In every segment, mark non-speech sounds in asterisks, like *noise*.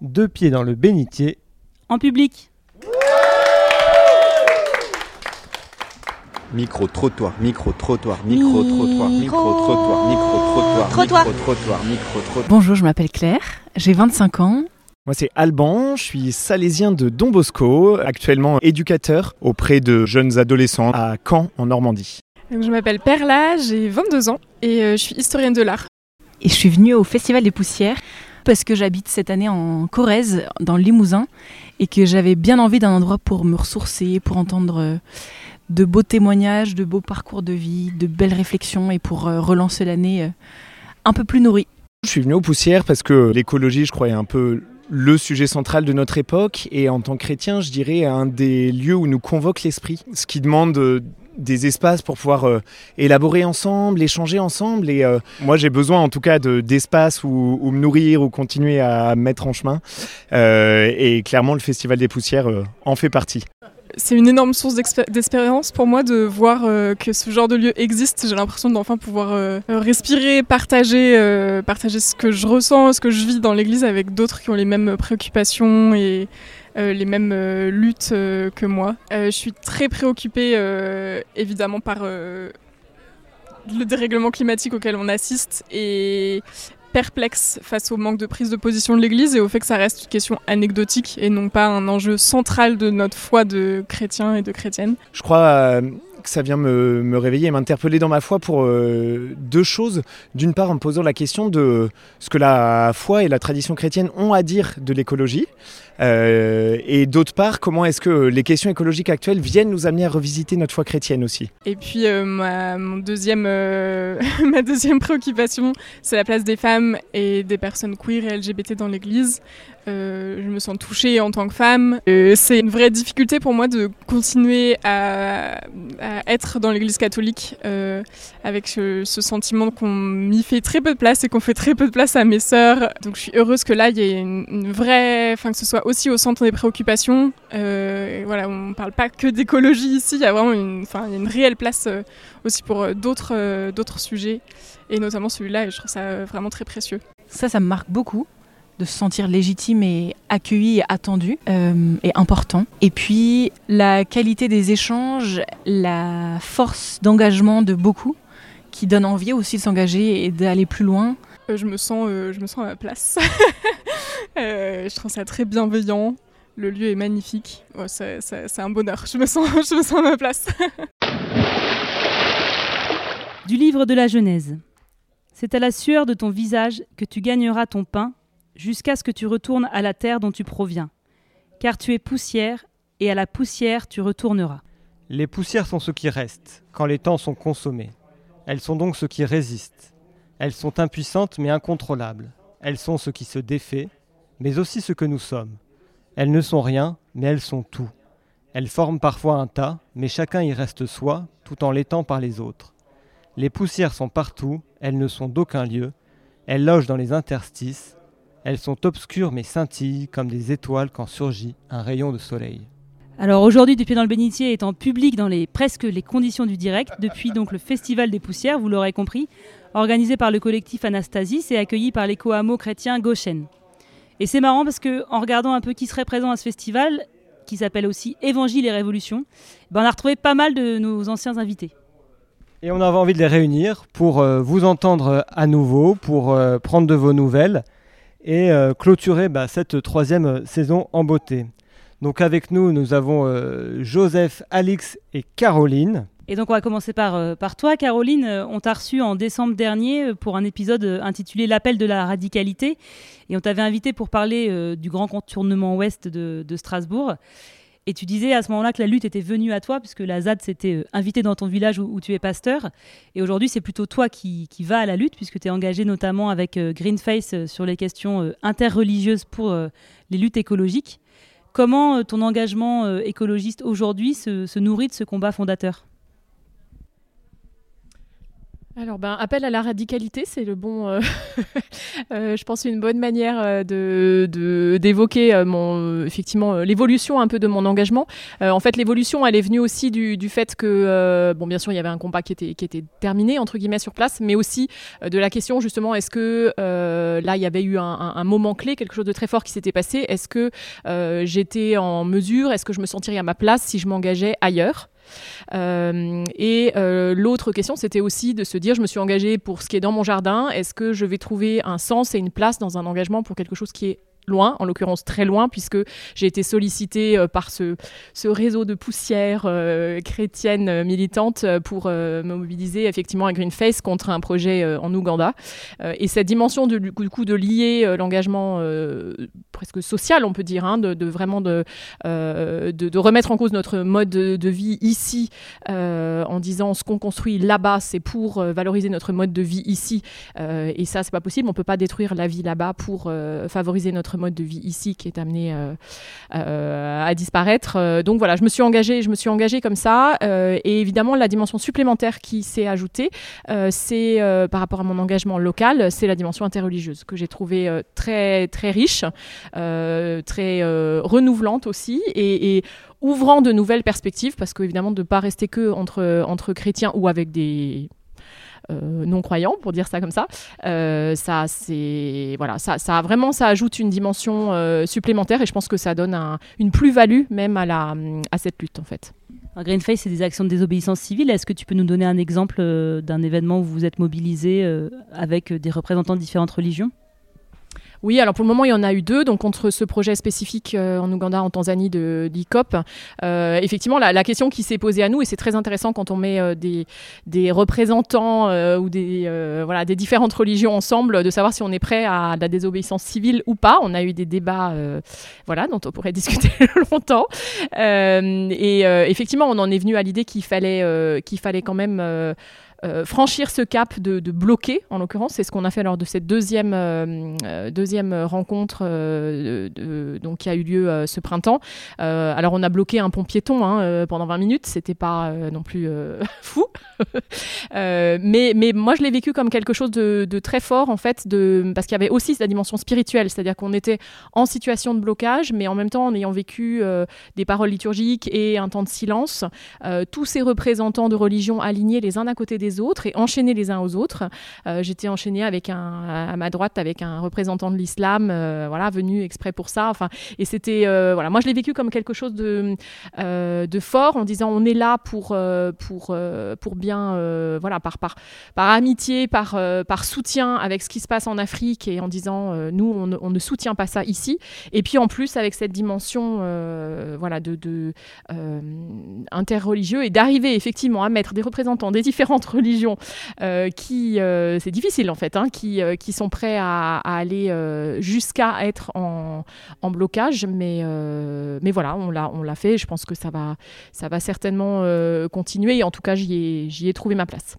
deux pieds dans le bénitier. En public. Micro-trottoir, micro-trottoir, micro-trottoir, micro-trottoir, micro-trottoir, Trottoir. micro-trottoir, micro-trottoir. Bonjour, je m'appelle Claire, j'ai 25 ans. Moi, c'est Alban, je suis salésien de Don Bosco, actuellement éducateur auprès de jeunes adolescents à Caen, en Normandie. Donc, je m'appelle Perla, j'ai 22 ans et euh, je suis historienne de l'art. Et je suis venue au Festival des Poussières parce que j'habite cette année en Corrèze, dans le Limousin, et que j'avais bien envie d'un endroit pour me ressourcer, pour entendre euh, de beaux témoignages, de beaux parcours de vie, de belles réflexions, et pour euh, relancer l'année euh, un peu plus nourrie. Je suis venu aux poussières parce que l'écologie, je crois, est un peu le sujet central de notre époque et en tant que chrétien, je dirais un des lieux où nous convoque l'esprit, ce qui demande des espaces pour pouvoir euh, élaborer ensemble, échanger ensemble et euh, moi j'ai besoin en tout cas de- d'espaces où, me nourrir ou continuer à me mettre en chemin Euh, et clairement le Festival des poussières en fait partie. C'est une énorme source d'expé- d'espérance pour moi de voir que ce genre de lieu existe. J'ai l'impression d'enfin pouvoir respirer, partager, partager ce que je ressens, ce que je vis dans l'église avec d'autres qui ont les mêmes préoccupations et euh, les mêmes euh, luttes euh, que moi. Je suis très préoccupée évidemment par le dérèglement climatique auquel on assiste et perplexe face au manque de prise de position de l'Église et au fait que ça reste une question anecdotique et non pas un enjeu central de notre foi de chrétiens et de chrétiennes. Je crois que ça vient me, me réveiller et m'interpeller dans ma foi pour euh, deux choses. D'une part, en me posant la question de ce que la foi et la tradition chrétienne ont à dire de l'écologie. Euh, et d'autre part, comment est-ce que les questions écologiques actuelles viennent nous amener à revisiter notre foi chrétienne aussi. Et puis euh, ma, deuxième, *laughs* ma deuxième préoccupation, c'est la place des femmes et des personnes queer et LGBT dans l'Église. Euh, je me sens touchée en tant que femme. Euh, c'est une vraie difficulté pour moi de continuer à, être dans l'Église catholique euh, avec ce, sentiment qu'on m'y fait très peu de place et qu'on fait très peu de place à mes sœurs. Donc je suis heureuse que là, il y ait une, vraie, enfin que ce soit aussi au centre des préoccupations. Voilà, on parle pas que d'écologie ici. Il y a vraiment une, enfin, une réelle place aussi pour d'autres, d'autres sujets et notamment celui-là. Et je trouve ça vraiment très précieux. Ça, ça me marque beaucoup de se sentir légitime et accueilli et attendu euh, et important. Et puis la qualité des échanges, la force d'engagement de beaucoup qui donne envie aussi de s'engager et d'aller plus loin. Euh, je me sens, euh, je me sens à ma place. *laughs* Euh, je trouve ça très bienveillant. Le lieu est magnifique. Ouais, c'est, c'est- c'est un bonheur. Je me sens, *laughs* je me sens à ma place. Du livre de la Genèse. C'est à la sueur de ton visage que tu gagneras ton pain, jusqu'à ce que tu retournes à la terre dont tu proviens. Car tu es poussière, et à la poussière tu retourneras. Les poussières sont ce qui reste, quand les temps sont consommés. Elles sont donc ce qui résistent. Elles sont impuissantes mais incontrôlables. Elles sont ce qui se défait, mais aussi ce que nous sommes. Elles ne sont rien, mais elles sont tout. Elles forment parfois un tas, mais chacun y reste soi, tout en l'étant par les autres. Les poussières sont partout, elles ne sont d'aucun lieu, elles logent dans les interstices, elles sont obscures mais scintillent comme des étoiles quand surgit un rayon de soleil. Alors aujourd'hui, Du pied dans le bénitier est en public dans les presque les conditions du direct, depuis donc le Festival des poussières, vous l'aurez compris, organisé par le collectif Anastasis et accueilli par l'éco-hameau chrétien Goshen. Et c'est marrant parce que en regardant un peu qui serait présent à ce festival, qui s'appelle aussi Évangile et Révolution, ben on a retrouvé pas mal de nos anciens invités. Et on avait envie de les réunir pour euh, vous entendre à nouveau, pour euh, prendre de vos nouvelles et euh, clôturer bah, cette troisième euh, saison en beauté. Donc avec nous, nous avons euh, Joseph, Alix et Caroline. Et donc on va commencer par, par toi, Caroline. On t'a reçu en décembre dernier pour un épisode intitulé L'appel de la radicalité. Et on t'avait invité pour parler du grand contournement ouest de, de Strasbourg. Et tu disais à ce moment-là que la lutte était venue à toi, puisque la ZAD s'était euh, invitée dans ton village où, tu es pasteur. Et aujourd'hui, c'est plutôt toi qui, vas à la lutte, puisque tu es engagé notamment avec euh, Greenface euh, sur les questions interreligieuses pour les luttes écologiques. Comment ton engagement écologiste aujourd'hui se nourrit de ce combat fondateur? Alors, ben, appel à la radicalité, c'est le bon, euh, *laughs* euh, je pense, une bonne manière euh, de d'évoquer mon effectivement l'évolution un peu de mon engagement. en fait, l'évolution, elle est venue aussi du, du fait que, bon, bien sûr, il y avait un combat qui était qui était terminé entre guillemets sur place, mais aussi de la question justement, est-ce que là, il y avait eu un, moment clé, quelque chose de très fort qui s'était passé? Est-ce que j'étais en mesure, est-ce que je me sentirais à ma place si je m'engageais ailleurs? Et euh, l'autre question, c'était aussi de se dire, je me suis engagée pour ce qui est dans mon jardin, est-ce que je vais trouver un sens et une place dans un engagement pour quelque chose qui est loin, en l'occurrence très loin, puisque j'ai été sollicitée euh, par ce, ce, réseau de poussière euh, chrétienne euh, militante pour me mobiliser effectivement à Greenface contre un projet en Ouganda. et cette dimension de, du coup de lier l'engagement presque social, on peut dire, hein, de, vraiment de, de, de, remettre en cause notre mode de, vie ici, en disant ce qu'on construit là-bas, c'est pour valoriser notre mode de vie ici. et ça, c'est pas possible. On peut pas détruire la vie là-bas pour favoriser notre mode de vie ici qui est amené euh, euh, à disparaître. Euh, donc voilà, je me suis engagée, je me suis engagée comme ça. et évidemment, la dimension supplémentaire qui s'est ajoutée, c'est par rapport à mon engagement local, c'est la dimension interreligieuse que j'ai trouvée très très riche, très renouvelante aussi et, et ouvrant de nouvelles perspectives, parce qu'évidemment, de ne pas rester que entre, entre chrétiens ou avec des euh, non croyants, pour dire ça comme ça. Euh, ça, c'est voilà, ça, ça vraiment, ça ajoute une dimension euh, supplémentaire et je pense que ça donne une plus-value même à la à cette lutte en fait. Greenface, c'est des actions de désobéissance civile. Est-ce que tu peux nous donner un exemple d'un événement où vous êtes mobilisé avec des représentants de différentes religions? Oui, alors pour le moment, il y en a eu deux. Donc, contre ce projet spécifique euh, en Ouganda, en Tanzanie de l'ICOP, euh, effectivement, la, question qui s'est posée à nous, et c'est très intéressant quand on met euh, des, des, représentants ou des, voilà, des différentes religions ensemble, de savoir si on est prêt à la désobéissance civile ou pas. On a eu des débats voilà, dont on pourrait *laughs* discuter longtemps. et effectivement, on en est venu à l'idée qu'il fallait, qu'il fallait quand même euh, franchir ce cap de, bloquer, en l'occurrence, c'est ce qu'on a fait lors de cette deuxième, euh, euh, deuxième rencontre donc, qui a eu lieu ce printemps. alors, on a bloqué un pont piéton hein, pendant 20 minutes, c'était pas non plus *laughs* fou. *laughs* mais, mais moi, je l'ai vécu comme quelque chose de, très fort, en fait, de, parce qu'il y avait aussi la dimension spirituelle, c'est-à-dire qu'on était en situation de blocage, mais en même temps, en ayant vécu des paroles liturgiques et un temps de silence, tous ces représentants de religion alignés les uns à côté des autres et enchaînés les uns aux autres. Euh, j'étais enchaînée avec un, à ma droite avec un représentant de l'islam, euh, voilà, venu exprès pour ça. Enfin, et c'était, euh, voilà, moi je l'ai vécu comme quelque chose de, de fort en disant on est là pour, pour, pour bien, voilà, par, par, par amitié, par, par soutien avec ce qui se passe en Afrique et en disant nous on, ne soutient pas ça ici. Et puis en plus avec cette dimension, voilà, de interreligieux et d'arriver effectivement à mettre des représentants des différentes religions euh, qui, euh, c'est difficile en fait, hein, qui, euh, qui sont prêts à, aller jusqu'à être en, en, blocage, mais, mais voilà, on l'a, on l'a fait. Je pense que ça va, ça va certainement continuer. En tout cas, j'y ai, j'y ai trouvé ma place.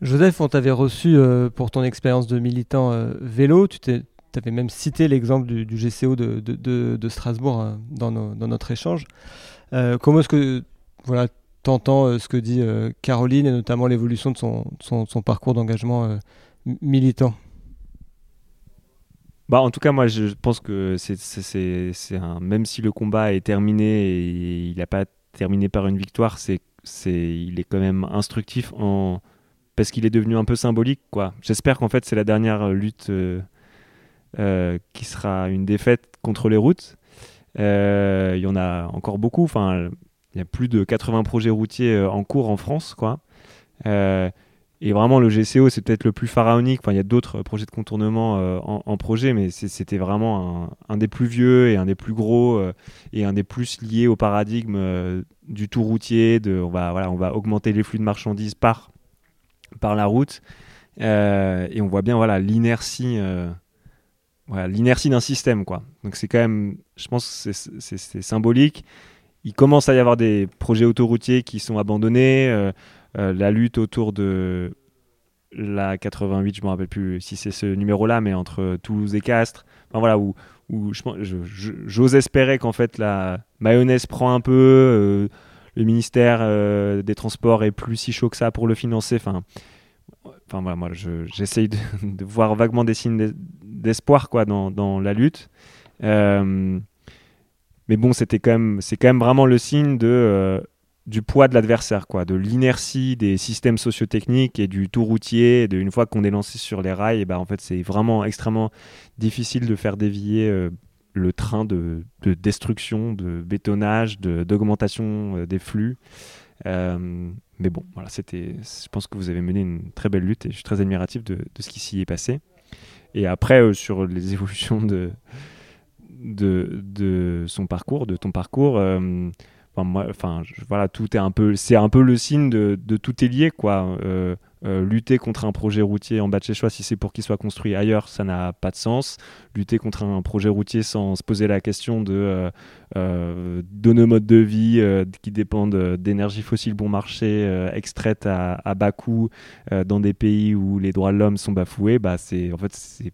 Joseph, on t'avait reçu pour ton expérience de militant vélo. Tu t'es, avais même cité l'exemple du, GCO de, de, de, Strasbourg dans, dans, notre échange. comment est-ce que voilà, t'entends euh, ce que dit euh, Caroline et notamment l'évolution de son, parcours d'engagement euh, militant bah, en tout cas, moi, je pense que c'est. Même si le combat est terminé et il n'a pas terminé par une victoire, c'est il est quand même instructif en parce qu'il est devenu un peu symbolique, quoi. J'espère qu'en fait, c'est la dernière lutte qui sera une défaite contre les routes. Il y en a encore beaucoup. Il y a plus de 80 projets routiers euh, en cours en France, quoi. Euh, et vraiment, le GCO, c'est peut-être le plus pharaonique. Il y a d'autres projets de contournement euh, en, projet, mais c'était vraiment un, des plus vieux et un des plus gros et un des plus liés au paradigme du tout routier. De, on, va, augmenter les flux de marchandises par, la route. et on voit bien voilà, l'inertie d'un système. Quoi. Donc c'est quand même, je pense c'est symbolique il commence à y avoir des projets autoroutiers qui sont abandonnés. Euh, euh, la lutte autour de la 88, je ne me rappelle plus si c'est ce numéro-là, mais entre Toulouse et Castres, enfin, voilà, où, j'ose espérer qu'en fait la mayonnaise prend un peu, euh, le ministère des Transports est plus si chaud que ça pour le financer. Enfin, enfin voilà, moi j'essaye *laughs* de, voir vaguement des signes d'espoir quoi dans, la lutte. Mais bon, c'était quand même, c'est quand même vraiment le signe de euh, du poids de l'adversaire, quoi, de l'inertie des systèmes sociotechniques et du tout routier. Une fois qu'on est lancé sur les rails, ben, en fait, c'est vraiment extrêmement difficile de faire dévier euh, le train de, de, destruction, de bétonnage, d'augmentation euh, des flux. Mais bon, voilà, c'était. Je pense que vous avez mené une très belle lutte et je suis très admiratif de ce qui s'y est passé. Et après, sur les *laughs* évolutions de, de, son parcours, de ton parcours Enfin, moi, enfin, voilà, tout est un peu, c'est un peu le signe de, tout est lié, quoi. Euh, euh, lutter contre un projet routier en bas de chez soi, si c'est pour qu'il soit construit ailleurs, ça n'a pas de sens. Lutter contre un projet routier sans se poser la question de, euh, de nos modes de vie qui dépendent d'énergie fossile bon marché, extraite à, à, bas coût dans des pays où les droits de l'homme sont bafoués, bah c'est en fait c'est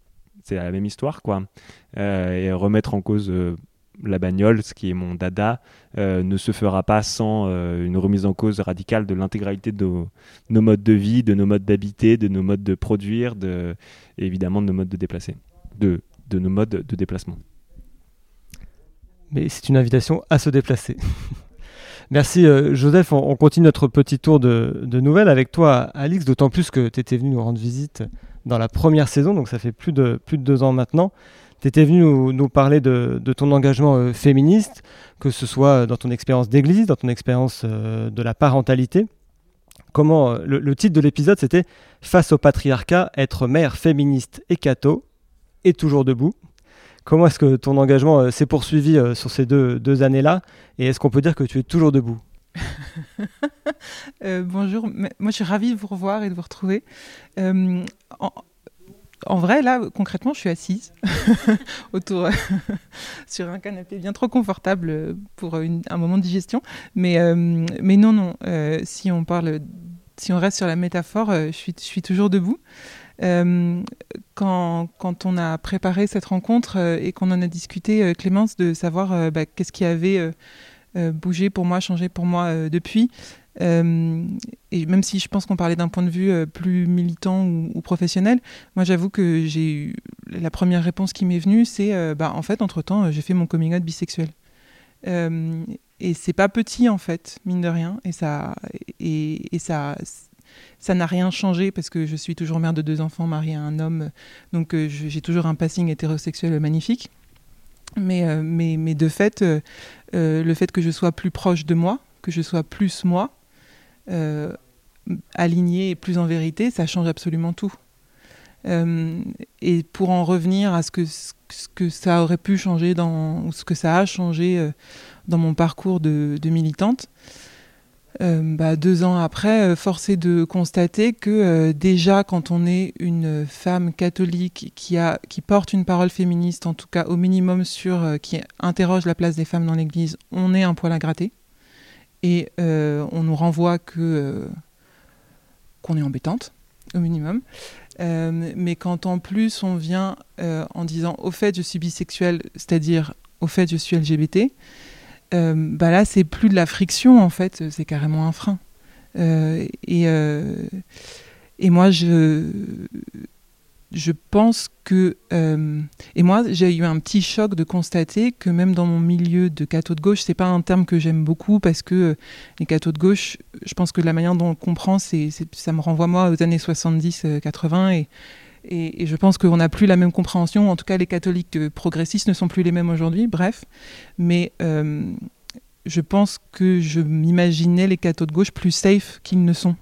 la même histoire, quoi. et remettre en cause la bagnole, ce qui est mon dada, euh, ne se fera pas sans euh, une remise en cause radicale de l'intégralité de nos, modes de vie, de nos modes d'habiter, de nos modes de produire, évidemment de nos modes de déplacer, de, nos modes de déplacement. Mais c'est une invitation à se déplacer. *laughs* Merci euh, Joseph, on, continue notre petit tour de, de nouvelles avec toi Alix, d'autant plus que tu étais venu nous rendre visite dans la première saison, donc ça fait plus de, plus de deux ans maintenant. Tu étais venu nous, parler de, ton engagement euh, féministe, que ce soit dans ton expérience d'église, dans ton expérience euh, de la parentalité. Comment euh, le, titre de l'épisode c'était Face au patriarcat, être mère féministe et catho et toujours debout. Comment est-ce que ton engagement s'est poursuivi sur ces deux, deux années-là? Et est-ce qu'on peut dire que tu es toujours debout? *laughs* Bonjour, moi je suis ravie de vous revoir et de vous retrouver. En, vrai, là, concrètement, je suis assise *laughs* autour *laughs* sur un canapé bien trop confortable pour un moment de digestion. Mais, euh, mais non, non. Euh, si on parle, si on reste sur la métaphore, euh, je, suis, toujours debout. Quand, quand, on a préparé cette rencontre et qu'on en a discuté, Clémence, de savoir bah, qu'est-ce qui avait bougé pour moi, changé pour moi depuis. Euh, et même si je pense qu'on parlait d'un point de vue euh, plus militant ou, professionnel, moi j'avoue que j'ai eu la première réponse qui m'est venue, c'est euh, bah, en fait entre temps j'ai fait mon coming out bisexuel. et c'est pas petit en fait, mine de rien, et ça et ça ça n'a rien changé parce que je suis toujours mère de deux enfants, mariée à un homme, donc j'ai toujours un passing hétérosexuel magnifique. Mais, mais, mais de fait, le fait que je sois plus proche de moi, que je sois plus moi, euh, aligné et plus en vérité, ça change absolument tout. Euh, et pour en revenir à ce que, que ça aurait pu changer dans, ou ce que ça a changé euh, dans mon parcours de, militante, bah, deux ans après, force est de constater que déjà quand on est une femme catholique qui porte une parole féministe, en tout cas au minimum sur, qui interroge la place des femmes dans l'Église, on est un poil à gratter et euh, on nous renvoie que euh, qu'on est embêtante au minimum. Euh, mais quand en plus on vient en disant au fait je suis bisexuelle, c'est-à-dire au fait je suis LGBT, bah là c'est plus de la friction en fait, c'est carrément un frein. et, et moi je je pense que... Euh, et moi, j'ai eu un petit choc de constater que même dans mon milieu de catho de gauche, c'est pas un terme que j'aime beaucoup parce que euh, les cathos de gauche, je pense que la manière dont on le comprend, c'est, ça me renvoie moi aux années 70-80 euh, et, et, je pense qu'on n'a plus la même compréhension. En tout cas, les catholiques progressistes ne sont plus les mêmes aujourd'hui. Bref, mais je pense que je m'imaginais les cathos de gauche plus safe qu'ils ne sont.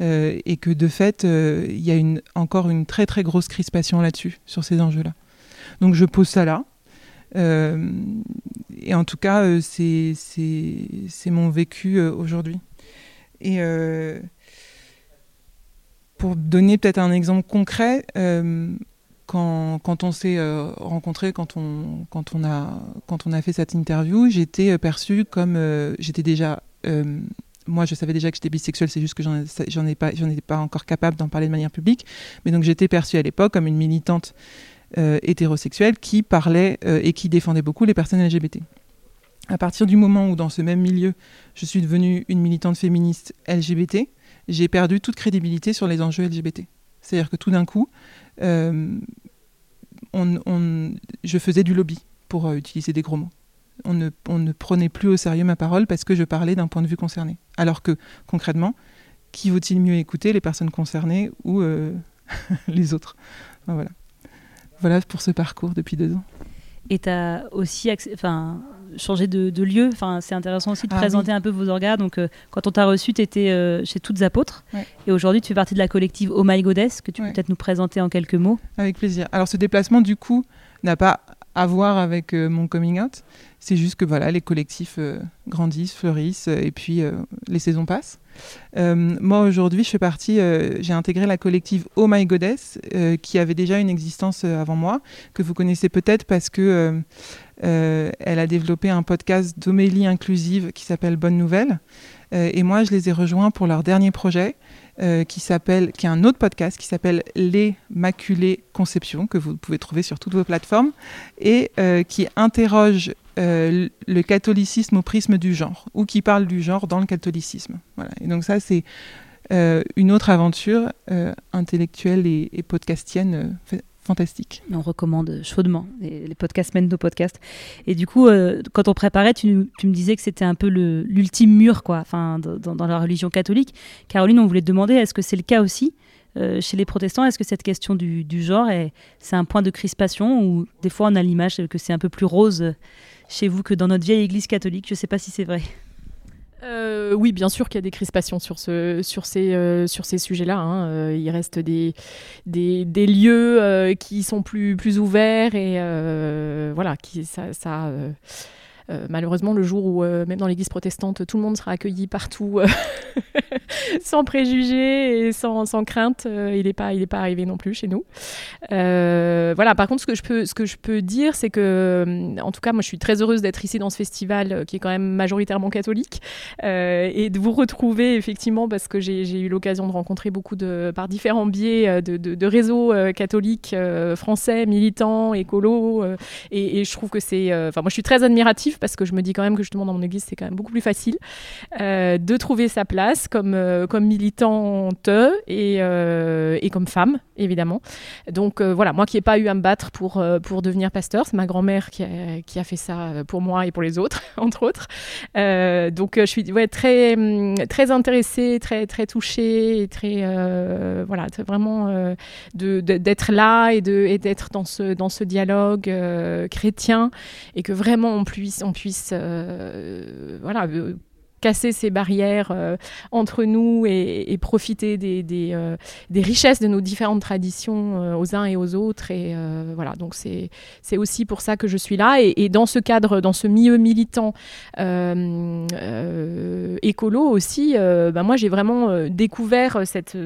Euh, et que de fait, euh, il y a encore une très très grosse crispation là-dessus, sur ces enjeux-là. Donc je pose ça là. Euh, et en tout cas, c'est mon vécu aujourd'hui. Et pour donner peut-être un exemple concret, quand, on s'est rencontrés, quand on a fait cette interview, j'étais perçue comme. j'étais déjà moi, je savais déjà que j'étais bisexuelle, c'est juste que j'en pas, j'en étais pas encore capable d'en parler de manière publique. Mais donc, j'étais perçue à l'époque comme une militante euh, hétérosexuelle qui parlait euh, et qui défendait beaucoup les personnes LGBT. À partir du moment où, dans ce même milieu, je suis devenue une militante féministe LGBT, j'ai perdu toute crédibilité sur les enjeux LGBT. C'est-à-dire que tout d'un coup, euh, je faisais du lobby, pour utiliser des gros mots. On ne prenait plus au sérieux ma parole parce que je parlais d'un point de vue concerné. Alors que, concrètement, qui vaut-il mieux écouter, les personnes concernées ou euh, *laughs* les autres? Enfin, Voilà. Voilà pour ce parcours depuis deux ans. Et tu as aussi enfin, changé de, de lieu. Enfin, c'est intéressant aussi de Ah présenter un peu vos orgas. Donc, euh, quand on t'a reçu, tu étais chez Toutes Apôtres. Ouais. Et aujourd'hui, tu fais partie de la collective Oh My Goddess, que tu Ouais. peux peut-être nous présenter en quelques mots? Avec plaisir. Alors ce déplacement, du coup, n'a pas à voir avec euh, mon coming out. C'est juste que voilà, les collectifs euh, grandissent, fleurissent, euh, et puis euh, les saisons passent. Moi, aujourd'hui, je fais partie, j'ai intégré la collective Oh My Goddess, qui avait déjà une existence avant moi, que vous connaissez peut-être parce que elle a développé un podcast d'homélie inclusive qui s'appelle Bonne Nouvelle. Et moi, je les ai rejoints pour leur dernier projet, euh, qui s'appelle, qui est un autre podcast qui s'appelle Les Maculées Conception, que vous pouvez trouver sur toutes vos plateformes, et euh, qui interroge euh, le catholicisme au prisme du genre, ou qui parle du genre dans le catholicisme. Voilà. Et donc ça, c'est une autre aventure intellectuelle et, podcastienne fantastique. On recommande chaudement les, les podcasts nos podcasts. Et du coup, euh, quand on préparait, tu, me disais que c'était un peu l'ultime mur, quoi, enfin, dans, la religion catholique. Caroline, on voulait te demander, est-ce que c'est le cas aussi euh, chez les protestants? Est-ce que cette question du, du genre, est- c'est un point de crispation ou des fois on a l'image que c'est un peu plus rose chez vous que dans notre vieille église catholique? Je ne sais pas si c'est vrai. Euh, oui, bien sûr qu'il y a des crispations sur, ce, sur ces, euh, ces sujets-là. hein. Euh, il reste des, des, des lieux euh, qui sont plus, plus ouverts et euh, voilà, qui, ça, ça, malheureusement, le jour où, euh, même dans l'église protestante, tout le monde sera accueilli partout euh, *laughs* sans préjugés et sans, sans crainte, euh, il n'est pas, pas arrivé non plus chez nous. Euh, voilà, par contre, ce que je peux, ce que je peux dire, c'est que, euh, en tout cas, moi, je suis très heureuse d'être ici dans ce festival euh, qui est quand même majoritairement catholique euh, et de vous retrouver effectivement parce que j'ai eu l'occasion de rencontrer beaucoup de, par différents biais euh, de, de- réseaux euh, catholiques euh, français, militants, écolos, euh, et, et je trouve que c'est, euh, enfin, moi, je suis très admirative parce que je me dis quand même que justement dans mon église, c'est quand même beaucoup plus facile euh, de trouver sa place comme, euh, comme militante et, euh, et comme femme, évidemment. Donc voilà, moi qui n'ai pas eu à me battre pour, pour devenir pasteur, c'est ma grand-mère qui a, qui a fait ça pour moi et pour les autres, *laughs* entre autres. Donc je suis très, hum, très intéressée, très, très touchée, et très, voilà, très vraiment d'être là et de- et d'être dans ce, dans ce dialogue chrétien et que vraiment on puisse, on puisse euh, voilà, euh, casser ces barrières euh, entre nous et, profiter euh, des richesses de nos différentes traditions euh, aux uns et aux autres. Et voilà, donc c'est aussi pour ça que je suis là. Et, dans ce cadre, dans ce milieu militant écolo aussi, bah, moi j'ai vraiment découvert cette,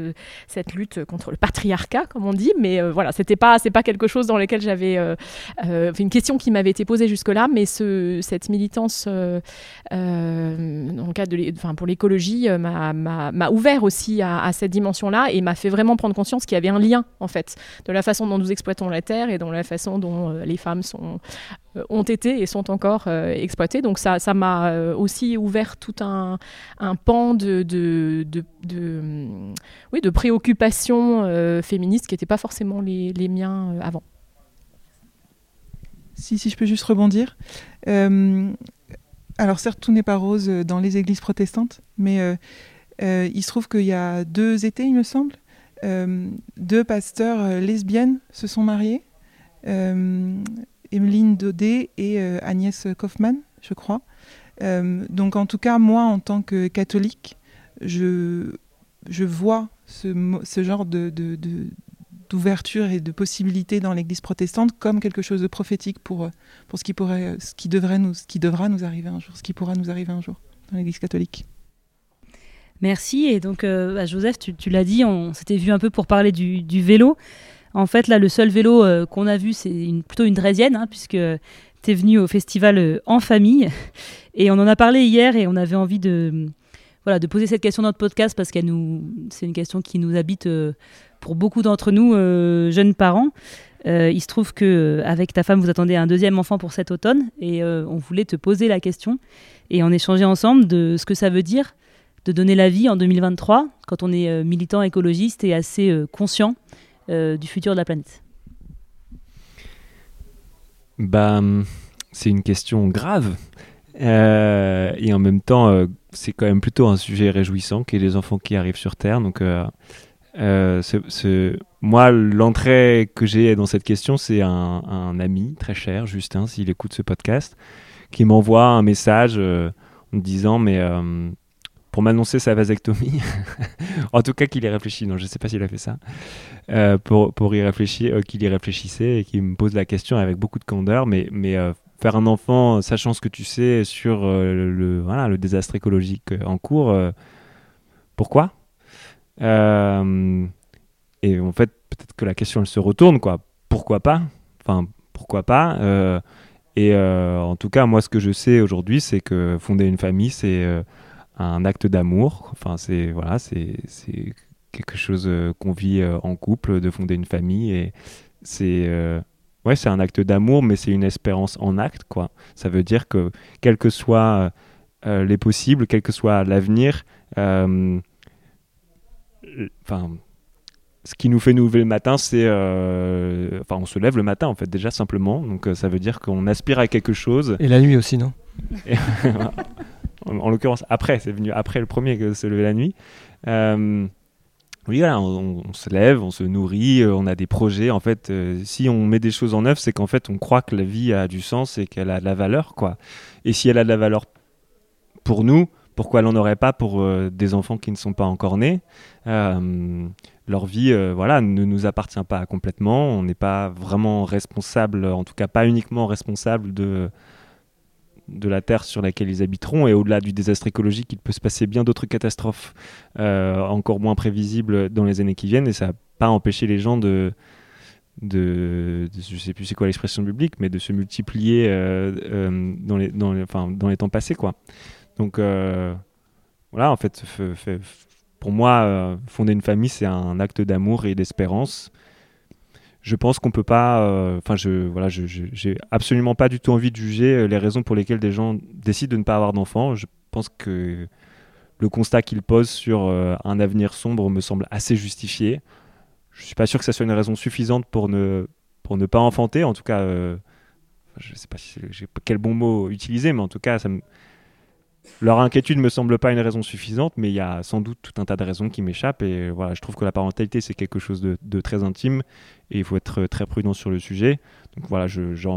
cette lutte contre le patriarcat, comme on dit. Mais euh, voilà, c'était pas, pas quelque chose dans lequel j'avais une question qui m'avait été posée jusque-là, mais ce, cette militance dans le de enfin, pour l'écologie euh, m'a- ouvert aussi à, cette dimension-là et m'a fait vraiment prendre conscience qu'il y avait un lien en fait de la façon dont nous exploitons la terre et dans la façon dont euh, les femmes sont, euh, ont été et sont encore exploitées. Donc ça ça m'a aussi ouvert tout un, pan de, de, de, hum, oui, de préoccupations féministes qui n'étaient pas forcément les, les miens avant. Si, si je peux juste rebondir. Alors certes, tout n'est pas rose euh, dans les églises protestantes, mais euh, euh, il se trouve qu'il y a deux étés, il me semble, deux pasteurs lesbiennes se sont mariées, Emeline Daudet et Agnès Kaufmann, je crois. Donc en tout cas, moi, en tant que catholique, je, je vois ce, genre de- d'ouverture et de possibilités dans l'Église protestante comme quelque chose de prophétique pour, euh, pour ce, qui pourrait, ce, qui devrait nous, ce qui devra nous arriver un jour, ce qui pourra nous arriver un jour dans l'Église catholique. Merci. Et donc, euh, bah, Joseph, tu, l'as dit, on s'était vu un peu pour parler du, vélo. En fait, là, le seul vélo euh, qu'on a vu, c'est plutôt une draisienne, hein, puisque tu es venu au festival euh, en famille. Et on en a parlé hier et on avait envie de, voilà, de poser cette question dans notre podcast parce qu'elle nous, c'est une question qui nous habite euh, pour beaucoup d'entre nous, euh, jeunes parents. Euh, il se trouve que avec ta femme, vous attendez un deuxième enfant pour cet automne et on voulait te poser la question et en échanger ensemble de ce que ça veut dire de donner la vie en 2023 quand on est militant écologiste et assez conscient du futur de la planète. Bah, c'est une question grave. Euh, et en même temps, euh, c'est quand même plutôt un sujet réjouissant qu'il y ait des enfants qui arrivent sur Terre. Donc, euh, moi, l'entrée que j'ai dans cette question, c'est un, ami très cher, Justin, s'il écoute ce podcast, qui m'envoie un message en me disant Mais pour m'annoncer sa vasectomie. *laughs* en tout cas, qu'il y réfléchi. Non, je ne sais pas s'il a fait ça. Pour, y réfléchir, qu'il y réfléchissait et qu'il me pose la question avec beaucoup de candeur. Mais, faire un enfant, sachant ce que tu sais sur le, voilà, le désastre écologique en cours, pourquoi? Et en fait, peut-être que la question elle se retourne, quoi. Pourquoi pas? Enfin, pourquoi pas? Et en tout cas, moi, ce que je sais aujourd'hui, c'est que fonder une famille, c'est un acte d'amour. Enfin, c'est voilà, c'est quelque chose euh, qu'on vit euh, en couple, de fonder une famille et c'est euh, ouais, c'est un acte d'amour, mais c'est une espérance en acte, quoi. Ça veut dire que quel que soit les possibles, quel que soit l'avenir, enfin, ce qui nous fait nous lever le matin, c'est, enfin, on se lève le matin en fait déjà simplement. Donc ça veut dire qu'on aspire à quelque chose. Et la nuit aussi, non? *laughs* En, l'occurrence après, c'est venu après le premier que se lever la nuit. Euh, oui, voilà, on, se lève, on se nourrit, euh, on a des projets. En fait, euh, si on met des choses en œuvre, c'est qu'en fait, on croit que la vie a du sens et qu'elle a de la valeur, quoi. Et si elle a de la valeur pour nous, pourquoi elle n'en aurait pas pour des enfants qui ne sont pas encore nés? Leur vie, voilà, ne nous appartient pas complètement. On n'est pas vraiment responsable, en tout cas pas uniquement responsable de de la Terre sur laquelle ils habiteront. Et au-delà du désastre écologique, il peut se passer bien d'autres catastrophes euh, encore moins prévisibles dans les années qui viennent. Et ça n'a pas empêché les gens de, de, je sais plus c'est quoi l'expression publique, mais de se multiplier euh, euh, dans, les, dans, enfin, dans les temps passés. Quoi. Donc voilà, en fait, pour moi, fonder une famille, c'est un acte d'amour et d'espérance je pense qu'on peut pas. Euh, enfin, je voilà, absolument pas du tout envie de juger euh, les raisons pour lesquelles des gens décident de ne pas avoir d'enfants. Je pense que le constat qu'ils posent sur euh, un avenir sombre me semble assez justifié. Je suis pas sûr que ça soit une raison suffisante pour ne pour ne pas enfanter. En tout cas, je sais pas si quel bon mot utiliser, mais en tout cas, ça me leur inquiétude ne me semble pas une raison suffisante, mais il y a sans doute tout un tas de raisons qui m'échappent. Et voilà, je trouve que la parentalité, c'est quelque chose de, très intime et il faut être très prudent sur le sujet. Donc voilà, je, je,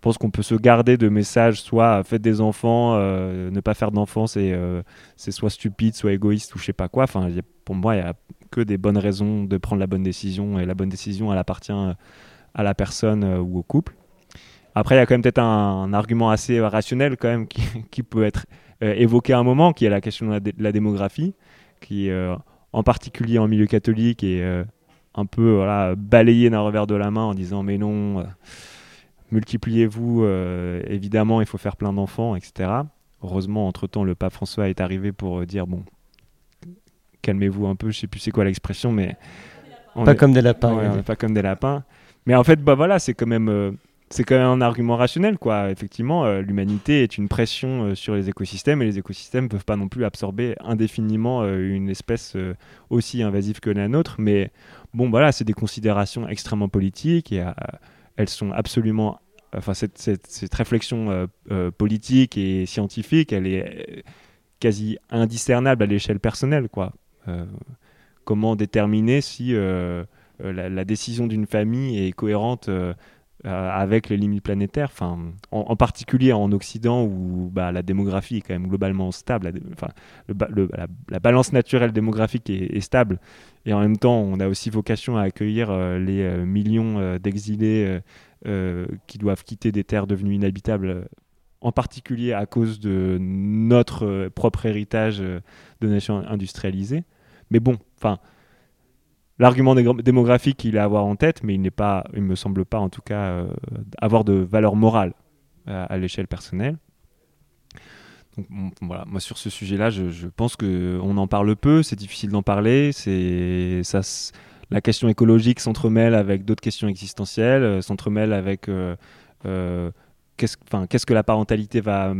pense qu'on peut se garder de messages soit faites des enfants, euh, ne pas faire d'enfants, euh, c'est soit stupide, soit égoïste ou je sais pas quoi. Enfin, pour moi, il n'y a que des bonnes raisons de prendre la bonne décision et la bonne décision, elle appartient à la personne euh, ou au couple. Après, il y a quand même peut-être un, argument assez rationnel quand même qui, *laughs* peut être euh, évoqué à un moment, qui est la question de la, démographie, qui euh, en particulier en milieu catholique est euh, un peu voilà, balayé d'un revers de la main en disant mais non, multipliez-vous, évidemment il faut faire plein d'enfants, etc. Heureusement, entre-temps, le pape François est arrivé pour dire bon, calmez-vous un peu, je sais plus c'est quoi l'expression, mais... pas comme des lapins. pas comme des lapins. Mais en fait, bah voilà, c'est quand même c'est quand même un argument rationnel, quoi. Effectivement, euh, l'humanité est une pression euh, sur les écosystèmes et les écosystèmes ne peuvent pas non plus absorber indéfiniment euh, une espèce aussi invasive que la nôtre. Mais bon, voilà, c'est des considérations extrêmement politiques et elles sont absolument. Enfin, cette, cette réflexion politique et scientifique, elle est quasi indiscernable à l'échelle personnelle, quoi. comment déterminer si la, la, décision d'une famille est cohérente euh, avec les limites planétaires, en, particulier en Occident où bah, la démographie est quand même globalement stable, la, la, balance naturelle démographique est, stable, et en même temps on a aussi vocation à accueillir euh, les euh, millions d'exilés qui doivent quitter des terres devenues inhabitables en particulier à cause de notre propre héritage de nation industrialisée. Mais bon, enfin, l'argument démographique, il est à avoir en tête, mais il n'est pas, il me semble pas en tout cas euh, avoir de valeur morale à, l'échelle personnelle. Donc, voilà, moi sur ce sujet-là, je, pense que on en parle peu, c'est difficile d'en parler, c'est ça, la question écologique s'entremêle avec d'autres questions existentielles, euh, s'entremêle avec euh, euh, qu'est-ce que la parentalité va,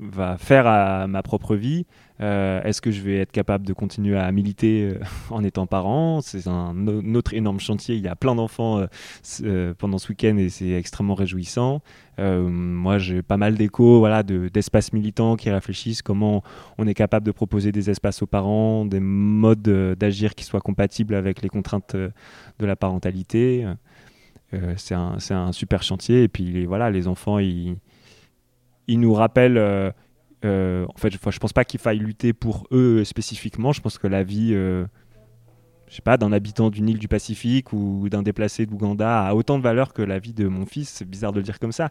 va faire à ma propre vie. Euh, Est-ce que je vais être capable de continuer à militer euh, *laughs* en étant parent? C'est un autre énorme chantier. Il y a plein d'enfants euh, pendant ce week-end et c'est extrêmement réjouissant. Moi, j'ai pas mal d'échos voilà, de- d'espaces militants qui réfléchissent comment on est capable de proposer des espaces aux parents, des modes d'agir qui soient compatibles avec les contraintes de la parentalité. C'est un, super chantier. Et puis voilà, les enfants, ils, ils nous rappellent. euh, euh, en fait, je, je pense pas qu'il faille lutter pour eux spécifiquement. Je pense que la vie, euh, je sais pas, d'un habitant d'une île du Pacifique ou d'un déplacé d'Ouganda a autant de valeur que la vie de mon fils. C'est bizarre de le dire comme ça.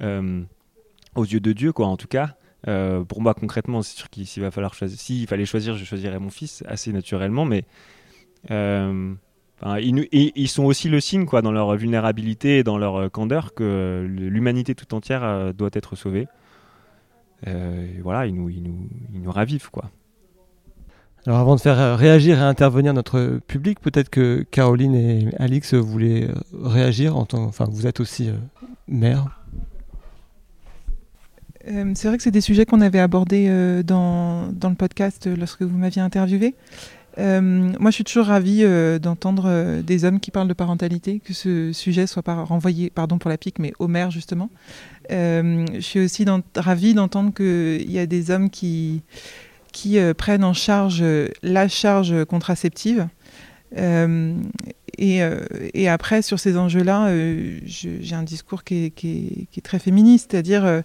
Aux yeux de Dieu, quoi, en tout cas. Pour moi, concrètement, c'est sûr qu'il va falloir choisir. S'il fallait choisir, je choisirais mon fils assez naturellement, mais enfin, ils, nous- et- ils sont aussi le signe, quoi, dans leur vulnérabilité et dans leur euh, candeur, que l'humanité tout entière euh, doit être sauvée. Euh, et voilà, ils nous, ils nous, ils nous ravivent, quoi. Alors avant de faire réagir et intervenir notre public, peut-être que Caroline et Alix voulaient réagir en tant, enfin vous êtes aussi euh, mère. Euh, c'est vrai que c'est des sujets qu'on avait abordés euh, dans, dans le podcast euh, lorsque vous m'aviez interviewé. Euh, moi, je suis toujours ravie euh, d'entendre euh, des hommes qui parlent de parentalité, que ce sujet soit renvoyé, pardon pour la pique, mais aux mères justement. Je suis aussi ravie d'entendre qu'il y a des hommes qui, prennent en charge la charge contraceptive. Et, après, sur ces enjeux-là, je- j'ai un discours qui est, qui est- très féministe, c'est-à-dire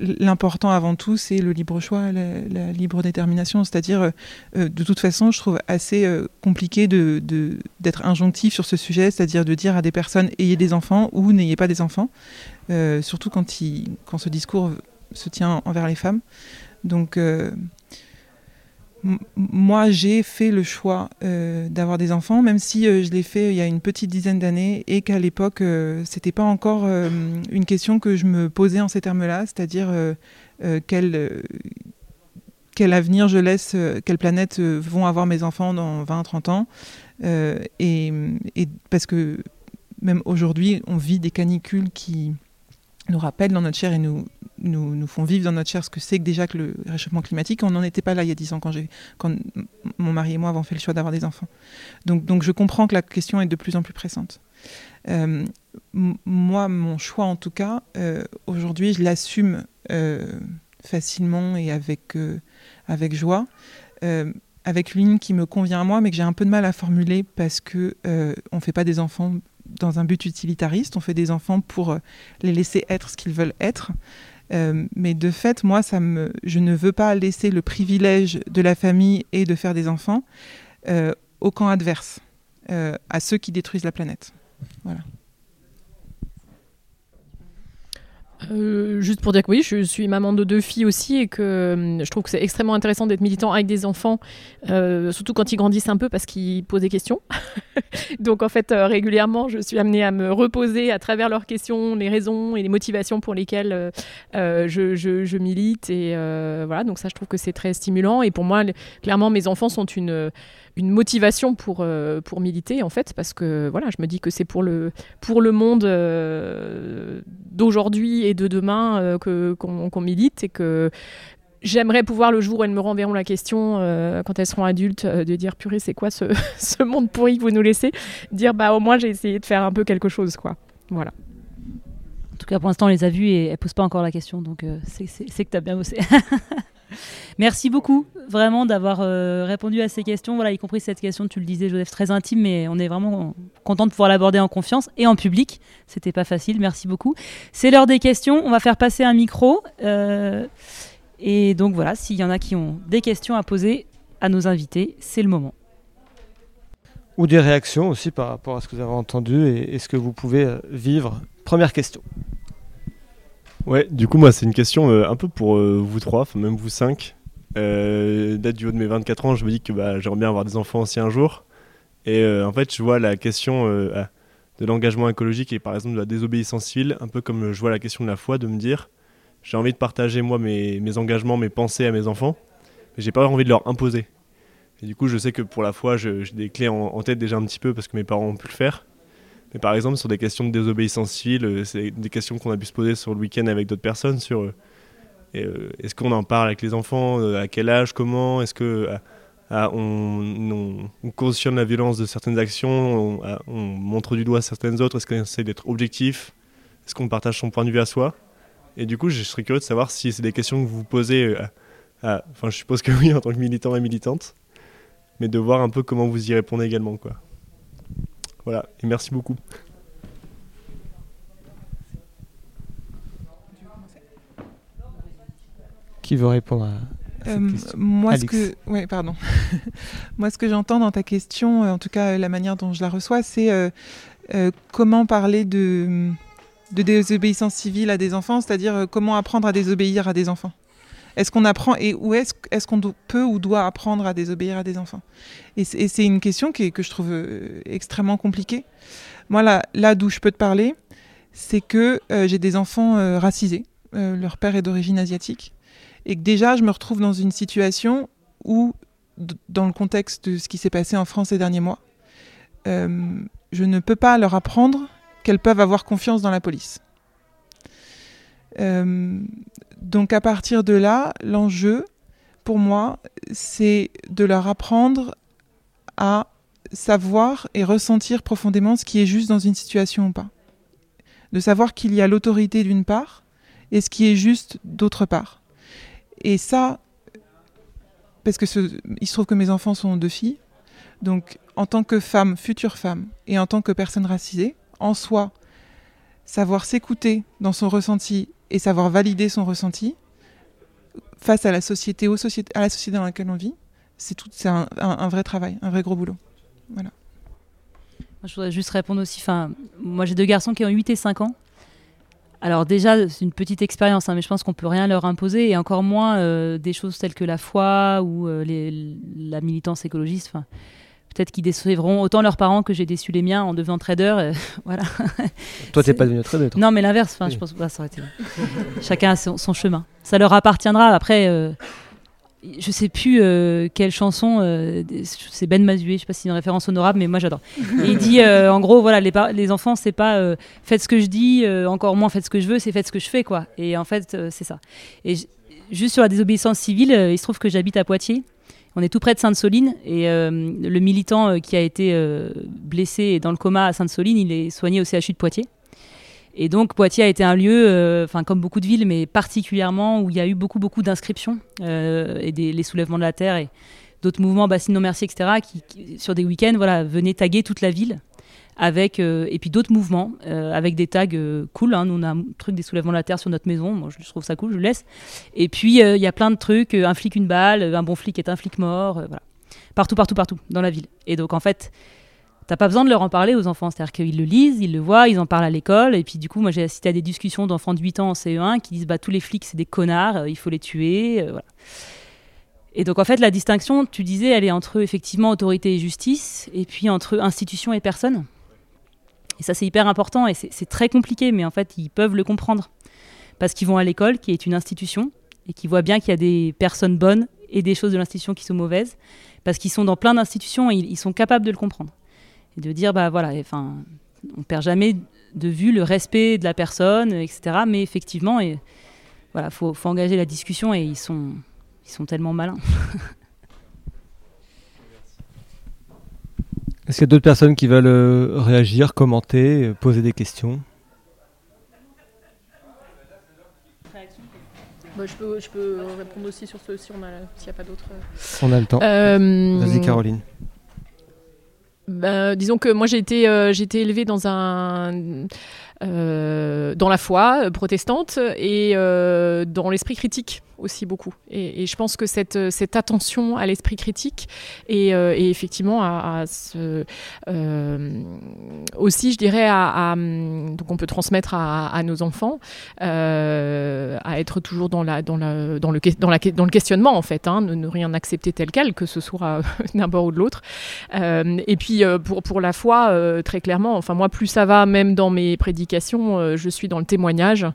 l'important avant tout, c'est le libre choix, la, libre détermination. C'est-à-dire, euh, euh, de toute façon, je trouve assez euh, compliqué d'être injonctif sur ce sujet, c'est-à-dire de dire à des personnes ayez des enfants ou n'ayez pas des enfants, surtout quand, quand ce discours se tient envers les femmes. Donc, moi, j'ai fait le choix euh, d'avoir des enfants, même si euh, je l'ai fait il y a une petite dizaine d'années et qu'à l'époque, euh, c'était pas encore une question que je me posais en ces termes-là, c'est-à-dire quel, avenir je laisse, quelle planète vont avoir mes enfants dans 20-30 ans. Euh, et, et parce que même aujourd'hui, on vit des canicules qui nous rappellent dans notre chair et nous, nous, nous font vivre dans notre chair ce que c'est que déjà que le réchauffement climatique. On n'en était pas là il y a 10 ans quand, quand mon mari et moi avons fait le choix d'avoir des enfants. Donc, donc je comprends que la question est de plus en plus pressante. Euh, moi, mon choix en tout cas, euh, aujourd'hui, je l'assume euh, facilement et avec, avec joie. Avec une ligne qui me convient à moi, mais que j'ai un peu de mal à formuler parce que on fait pas des enfants dans un but utilitariste, on fait des enfants pour euh, les laisser être ce qu'ils veulent être. Euh, mais de fait, moi, ça je ne veux pas laisser le privilège de la famille et de faire des enfants euh, au camp adverse, à ceux qui détruisent la planète. Voilà. Euh, juste pour dire que oui, je suis maman de deux filles aussi et que euh, je trouve que c'est extrêmement intéressant d'être militant avec des enfants, euh, surtout quand ils grandissent un peu parce qu'ils posent des questions. *laughs* Donc en fait, régulièrement, je suis amenée à me reposer à travers leurs questions, les raisons et les motivations pour lesquelles je, milite. Et voilà, donc ça, je trouve que c'est très stimulant. Et pour moi, clairement, mes enfants sont une une motivation pour, euh, pour militer en fait parce que voilà je me dis que c'est pour le, pour le monde euh, d'aujourd'hui et de demain euh, que, qu'on, milite et que j'aimerais pouvoir le jour où elles me renverront la question quand elles seront adultes de dire purée c'est quoi ce, *laughs* ce monde pourri que vous nous laissez? Dire bah au moins j'ai essayé de faire un peu quelque chose quoi. Voilà. En tout cas, pour l'instant, on les a vus et elles posent pas encore la question, donc c'est, c'est- c'est que tu as bien bossé. *laughs* Merci beaucoup, vraiment, d'avoir euh, répondu à ces questions, voilà, y compris cette question, tu le disais, Joseph, très intime, mais on est vraiment content de pouvoir l'aborder en confiance et en public. C'était pas facile, merci beaucoup. C'est l'heure des questions, on va faire passer un micro. euh, et donc voilà, s'il y en a qui ont des questions à poser à nos invités, c'est le moment. Ou des réactions aussi par rapport à ce que vous avez entendu et, et ce que vous pouvez euh, vivre. Première question. Ouais, du coup, moi, c'est une question euh, un peu pour euh, vous trois, enfin même vous cinq. Euh, du haut de mes 24 ans, je me dis que bah, j'aimerais bien avoir des enfants aussi un jour. Et euh, en fait, je vois la question ah, de l'engagement écologique et par exemple de la désobéissance civile, un peu comme je vois la question de la foi, de me dire j'ai envie de partager moi mes, engagements, mes pensées à mes enfants, mais j'ai pas envie de leur imposer. Et du coup, je sais que pour la foi, j'ai des clés en, tête déjà un petit peu parce que mes parents ont pu le faire. Mais par exemple, sur des questions de désobéissance civile, c'est des questions qu'on a pu se poser sur le week-end avec d'autres personnes sur est-ce qu'on en parle avec les enfants, à quel âge, comment, est-ce que on, cautionne la violence de certaines actions, on, montre du doigt certaines autres, est-ce qu'on essaie d'être objectif, est-ce qu'on partage son point de vue à soi? Et du coup, je serais curieux de savoir si c'est des questions que vous vous posez, enfin je suppose que oui en tant que militant et militante, mais de voir un peu comment vous y répondez également. Quoi. Voilà, et merci beaucoup. Qui veut répondre à, euh, moi, ce que, ouais, pardon. *laughs* moi, ce que j'entends dans ta question, euh, en tout cas la manière dont je la reçois, c'est euh, comment parler de, de désobéissance civile à des enfants, c'est-à-dire comment apprendre à désobéir à des enfants. Est-ce qu'on apprend et où est-ce est qu'on peut ou doit apprendre à désobéir à des enfants? Et c'est une question que je trouve extrêmement compliquée. Moi, là, d'où je peux te parler, c'est que j'ai des enfants racisés. leur père est d'origine asiatique et que déjà je me retrouve dans une situation où, dans le contexte de ce qui s'est passé en France ces derniers mois, euh, je ne peux pas leur apprendre qu'elles peuvent avoir confiance dans la police. Euh, donc à partir de là, l'enjeu, pour moi, c'est de leur apprendre à savoir et ressentir profondément ce qui est juste dans une situation ou pas. De savoir qu'il y a l'autorité d'une part et ce qui est juste d'autre part. Et ça, parce que il se trouve que mes enfants sont deux filles, donc en tant que femme, future femme, et en tant que personne racisée, en soi, savoir s'écouter dans son ressenti et savoir valider son ressenti face à la société, aux sociétés, à la société dans laquelle on vit, c'est tout, c'est un, vrai travail, un vrai gros boulot. Voilà. je voudrais juste répondre aussi. Enfin, moi, j'ai deux garçons qui ont 8 et 5 ans. Alors déjà, c'est une petite expérience, hein, mais je pense qu'on peut rien leur imposer, et encore moins euh, des choses telles que la foi ou euh, la militance écologiste. Peut-être qu'ils décevront autant leurs parents que j'ai déçu les miens en devenant trader. Euh, *laughs* voilà. Toi, t'es pas devenu trader. Non, mais l'inverse. Je pense que ça aurait été. *laughs* Chacun a son, son, chemin. Ça leur appartiendra. Après, je sais plus euh, quelle chanson, euh, c'est Ben Mazué, je sais pas si c'est une référence honorable, mais moi j'adore. il dit euh, en gros, voilà, les, les enfants, c'est pas faites ce que je dis, encore moins faites ce que je veux, c'est faites ce que je fais, quoi. Et en fait, c'est ça. Et juste sur la désobéissance civile, il se trouve que j'habite à Poitiers. On est tout près de Sainte-Soline et le militant qui a été blessé et dans le coma à Sainte-Soline, il est soigné au CHU de Poitiers. Et donc Poitiers a été un lieu, euh, enfin comme beaucoup de villes, mais particulièrement où il y a eu beaucoup beaucoup d'inscriptions euh, et des, les soulèvements de la terre et d'autres mouvements, Bassine non etc. Qui, sur des week-ends, voilà, venaient taguer toute la ville avec euh, et puis d'autres mouvements avec des tags cool. Hein. nous on a un truc des soulèvements de la terre sur notre maison, moi je trouve ça cool, je le laisse. Et puis il y a plein de trucs, un flic une balle, un bon flic est un flic mort, voilà, partout partout partout dans la ville. Et donc en fait T'as pas besoin de leur en parler aux enfants, c'est-à-dire qu'ils le lisent, ils le voient, ils en parlent à l'école, et puis du coup, moi j'ai assisté à des discussions d'enfants de 8 ans en CE1 qui disent bah tous les flics c'est des connards, euh, il faut les tuer, euh. Et donc en fait la distinction, tu disais, elle est entre effectivement autorité et justice, et puis entre institution et personne. Et ça c'est hyper important et c'est très compliqué, mais en fait ils peuvent le comprendre parce qu'ils vont à l'école, qui est une institution, et qui voient bien qu'il y a des personnes bonnes et des choses de l'institution qui sont mauvaises, parce qu'ils sont dans plein d'institutions et ils sont capables de le comprendre et de dire bah voilà, enfin, on perd jamais de vue le respect de la personne, etc. Mais effectivement, et voilà, faut, faut engager la discussion et ils sont, ils sont tellement malins. *laughs* Est-ce qu'il y a d'autres personnes qui veulent euh, réagir, commenter, euh, poser des questions? Bah, je, peux, je, peux, répondre aussi sur ce si on a s'il n'y a pas d'autres. On a le temps. Euh, Vas-y Caroline. Ben, disons que moi j'ai été, euh, j'ai été élevée dans un euh, dans la foi euh, protestante et dans l'esprit critique aussi beaucoup. Et, je pense que cette, attention à l'esprit critique et, effectivement aussi, je dirais, à, donc on peut transmettre à, nos enfants, à être toujours dans le questionnement en fait, hein, ne, rien accepter tel quel, que ce soit *laughs* d'un bord ou de l'autre. et puis pour, pour la foi, très clairement, enfin moi plus ça va, même dans mes prédications, je suis dans le témoignage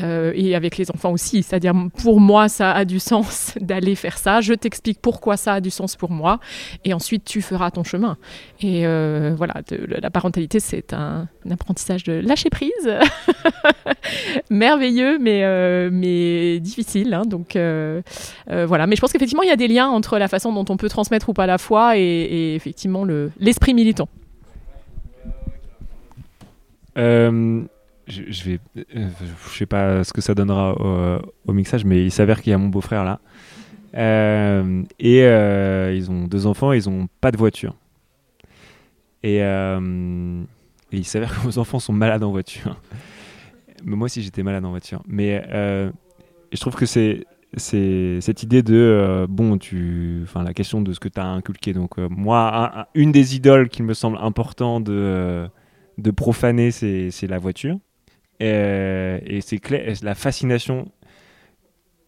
et avec les enfants aussi. C'est-à-dire pour moi, ça a du sens *laughs* d'aller faire ça. Je t'explique pourquoi ça a du sens pour moi. Et ensuite, tu feras ton chemin. Et euh, voilà, la parentalité, c'est un, apprentissage de lâcher prise. *laughs* Merveilleux, mais, euh, mais difficile. Hein. donc voilà. Mais je pense qu'effectivement, il y a des liens entre la façon dont on peut transmettre ou pas la foi et, effectivement l'esprit militant. Euh, je, euh, je sais pas ce que ça donnera au, mixage, mais il s'avère qu'il y a mon beau-frère là. Euh, et ils ont deux enfants, ils ont pas de voiture. Et, il s'avère que vos enfants sont malades en voiture. moi aussi j'étais malade en voiture. Mais je trouve que c'est cette idée de bon enfin la question de ce que tu as inculqué donc moi une des idoles qui me semble important de de profaner, c'est la voiture. Et, et c'est la fascination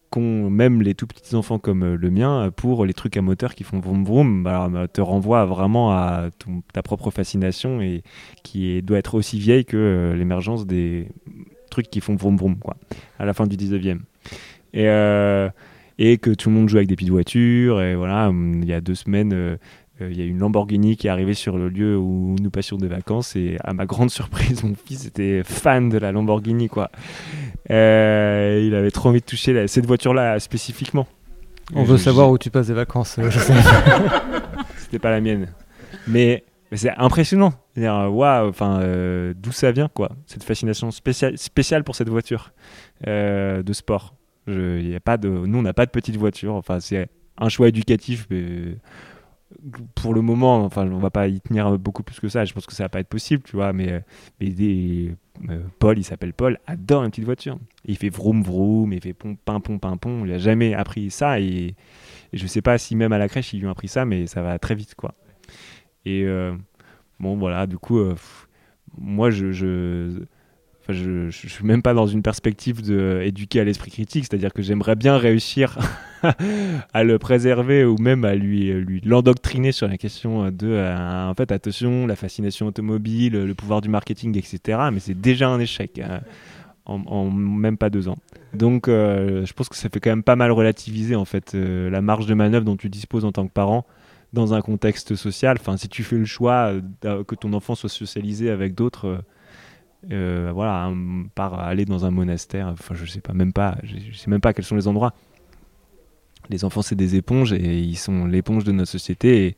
qu'ont même les tout petits enfants comme euh, le mien pour les trucs à moteur qui font vroom vroom bah, bah, te renvoie vraiment à ta propre fascination et qui doit être aussi vieille que euh, l'émergence des trucs qui font vroom vroom quoi, à la fin du 19e. Et, euh, et que tout le monde joue avec des petites voitures. Et voilà, il y a deux semaines, euh, il y a une Lamborghini qui est arrivée sur le lieu où nous passions des vacances et à ma grande *laughs* surprise, mon fils était fan de la Lamborghini quoi. Euh, il avait trop envie de toucher cette voiture-là spécifiquement. On veut savoir où tu passes des vacances. Euh, *laughs* C'était pas la mienne, mais, c'est impressionnant. Waouh, enfin, d'où ça vient quoi Cette fascination spéciale, spéciale pour cette voiture de sport. Je, y a pas de, nous on n'a pas de petite voiture. Enfin, c'est un choix éducatif. Mais, pour le moment, enfin, on va pas y tenir beaucoup plus que ça. Je pense que ça va pas être possible, tu vois. Mais, mais des, euh, Paul, il s'appelle Paul, adore une petite voiture. Il fait vroom vroom, il fait pom pim pom pim pom. Il a jamais appris ça et, je sais pas si même à la crèche ils lui ont appris ça, mais ça va très vite, quoi. Et euh, bon, voilà. Du coup, euh, moi, je je ne suis même pas dans une perspective d'éduquer à l'esprit critique, c'est-à-dire que j'aimerais bien réussir *laughs* à le préserver ou même à lui, lui l'endoctriner sur la question de, euh, en fait, attention, la fascination automobile, le pouvoir du marketing, etc. Mais c'est déjà un échec en, même pas deux ans. Donc, euh, je pense que ça fait quand même pas mal relativiser en fait euh, la marge de manœuvre dont tu disposes en tant que parent dans un contexte social. Enfin, si tu fais le choix que ton enfant soit socialisé avec d'autres euh, voilà, par aller dans un monastère. Enfin, je sais pas, même pas, je, sais même pas quels sont les endroits. Les enfants, c'est des éponges et ils sont l'éponge de notre société.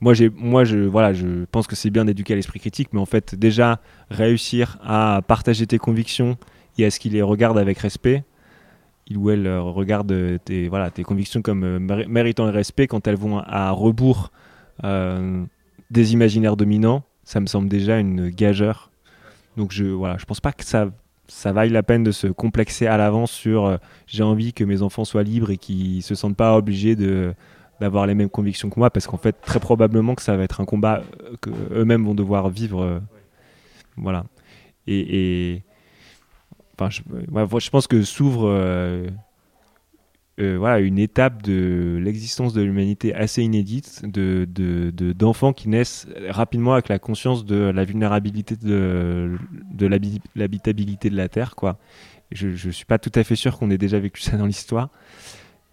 Moi, j'ai, moi, je, voilà, je pense que c'est bien d'éduquer à l'esprit critique, mais en fait, déjà réussir à partager tes convictions et à ce qu'ils les regardent avec respect. Il ou elle euh, regarde tes, voilà, tes convictions comme euh, méritant le respect quand elles vont à rebours des imaginaires dominants. Ça me semble déjà une gageure donc je voilà, je pense pas que ça ça vaille la peine de se complexer à l'avance sur euh, j'ai envie que mes enfants soient libres et qu'ils se sentent pas obligés de d'avoir les mêmes convictions que moi parce qu'en fait très probablement que ça va être un combat euh, que eux-mêmes vont devoir vivre euh, voilà. Et, enfin je, je, pense que s'ouvre euh, voilà, une étape de l'existence de l'humanité assez inédite, de, d'enfants qui naissent rapidement avec la conscience de la vulnérabilité de, de l'habitabilité de la Terre. Quoi. Je ne suis pas tout à fait sûr qu'on ait déjà vécu ça dans l'histoire.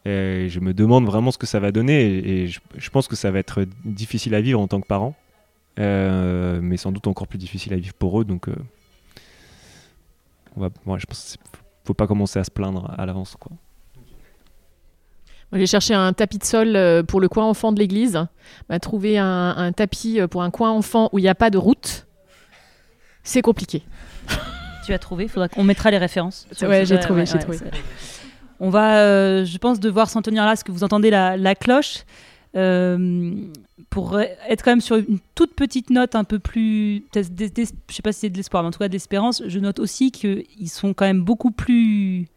Je me demande vraiment ce que ça va donner et, je, pense que ça va être difficile à vivre en tant que parent, euh, mais sans doute encore plus difficile à vivre pour eux. Donc, euh, on va, je pense qu'il faut pas commencer à se plaindre à l'avance. J'ai cherché un tapis de sol euh, pour le coin enfant de l'église. M'a trouvé un, tapis euh, pour un coin enfant où il n'y a pas de route. C'est compliqué. Tu as trouvé Faudra qu'on mettra les références. Ouais, j'ai trouvé, j'ai trouvé. On va, euh, je pense, devoir s'en tenir là, ce que vous entendez la, cloche. pour être quand même sur une toute petite note un peu plus, je sais pas si c'est de l'espoir, mais en tout cas de l'espérance, je note aussi qu'ils sont quand même beaucoup plus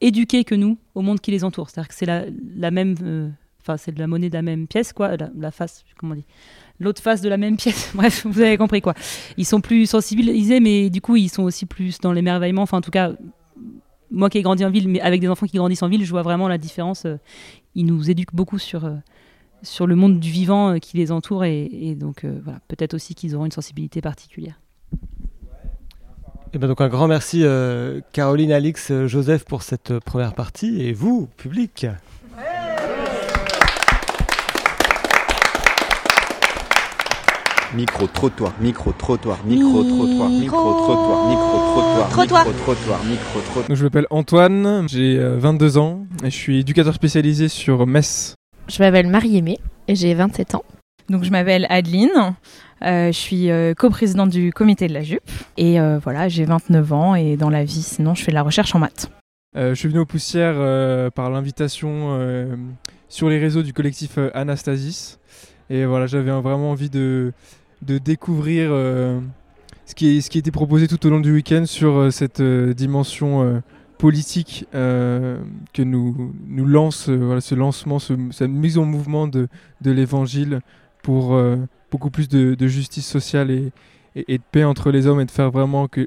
éduqués que nous au monde qui les entoure. C'est-à-dire que c'est la, même, euh, enfin c'est de la monnaie de la même pièce, quoi, la, face, comment on dit, l'autre face de la même pièce. *laughs* Bref, vous avez compris quoi. Ils sont plus sensibilisés, mais du coup ils sont aussi plus dans l'émerveillement. Enfin en tout cas, moi qui ai grandi en ville, mais avec des enfants qui grandissent en ville, je vois vraiment la différence. Euh, ils nous éduquent beaucoup sur euh, sur le monde du vivant qui les entoure et, donc voilà, peut-être aussi qu'ils auront une sensibilité particulière. Et ben donc un grand merci euh, Caroline, Alix, euh, Joseph pour cette euh, première partie et vous, public. Micro-trottoir, micro-trottoir, micro-trottoir, micro-trottoir, micro-trottoir, Trottoir. micro-trottoir, micro-trottoir. Donc, je m'appelle Antoine, j'ai euh, 22 ans et je suis éducateur spécialisé sur Metz. Je m'appelle Marie-Aimée et j'ai 27 ans. Donc je m'appelle Adeline, euh, je suis euh, coprésidente du comité de la jupe et euh, voilà, j'ai 29 ans et dans la vie sinon je fais de la recherche en maths. Euh, je suis venu aux poussières par l'invitation sur les réseaux du collectif Anastasis. Et voilà, j'avais vraiment envie de, découvrir ce, qui ce était proposé tout au long du week-end sur cette dimension politique que nous, lance, ce lancement, ce- cette mise en mouvement de, l'évangile pour beaucoup plus de, justice sociale et, de paix entre les hommes et de faire vraiment que,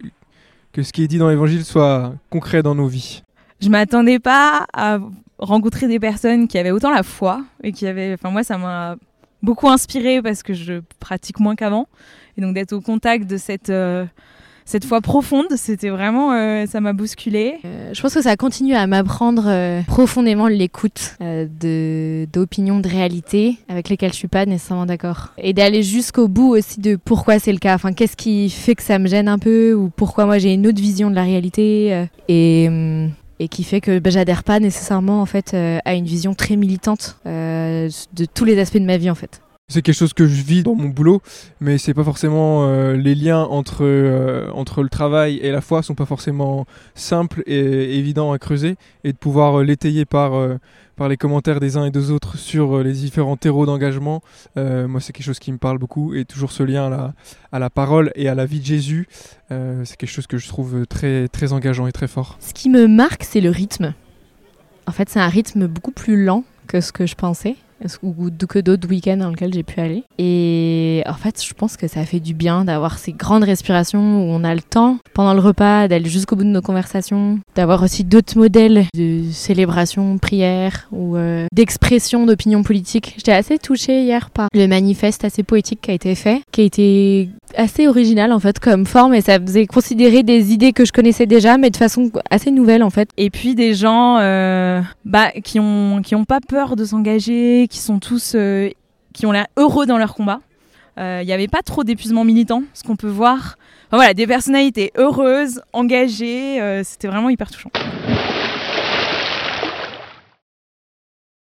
que ce qui est dit dans l'évangile soit concret dans nos vies. Je m'attendais pas à rencontrer des personnes qui avaient autant la foi et qui avaient enfin moi ça m'a beaucoup inspiré parce que je pratique moins qu'avant et donc d'être au contact de cette euh, cette foi profonde, c'était vraiment euh, ça m'a bousculé. Euh, je pense que ça continue à m'apprendre euh, profondément l'écoute euh, de d'opinions, de réalités avec lesquelles je suis pas nécessairement d'accord. Et d'aller jusqu'au bout aussi de pourquoi c'est le cas. Enfin, qu'est-ce qui fait que ça me gêne un peu ou pourquoi moi j'ai une autre vision de la réalité et hum, et qui fait que bah, j'adhère pas nécessairement en fait à une vision très militante de tous les aspects de ma vie en fait. C'est quelque chose que je vis dans mon boulot, mais c'est pas forcément euh, les liens entre euh, entre le travail et la foi sont pas forcément simples et évidents à creuser et de pouvoir euh, l'étayer par par les commentaires des uns et des autres sur les différents terreaux d'engagement. moi, c'est quelque chose qui me parle beaucoup et toujours ce lien à la à la parole et à la vie de Jésus, c'est quelque chose que je trouve très très engageant et très fort. Ce qui me marque, c'est le rythme. En fait, c'est un rythme beaucoup plus lent que ce que je pensais, ou que d'autres week-ends dans lesquels j'ai pu aller. Et en fait, je pense que ça fait du bien d'avoir ces grandes respirations où on a le temps pendant le repas d'aller jusqu'au bout de nos conversations, d'avoir aussi d'autres modèles de célébration, prière ou euh, d'expression d'opinion politique. J'étais assez touchée hier par le manifeste assez poétique qui a été fait, qui a été assez original en fait comme forme et ça faisait considérer des idées que je connaissais déjà mais de façon assez nouvelle en fait. Et puis des gens euh, bah, qui ont qui ont pas peur de s'engager, qui sont tous euh, qui ont l'air heureux dans leur combat. Euh, Il n'y avait pas trop d'épuisement militant, ce qu'on peut voir. Voilà, des personnalités heureuses, engagées. euh, C'était vraiment hyper touchant.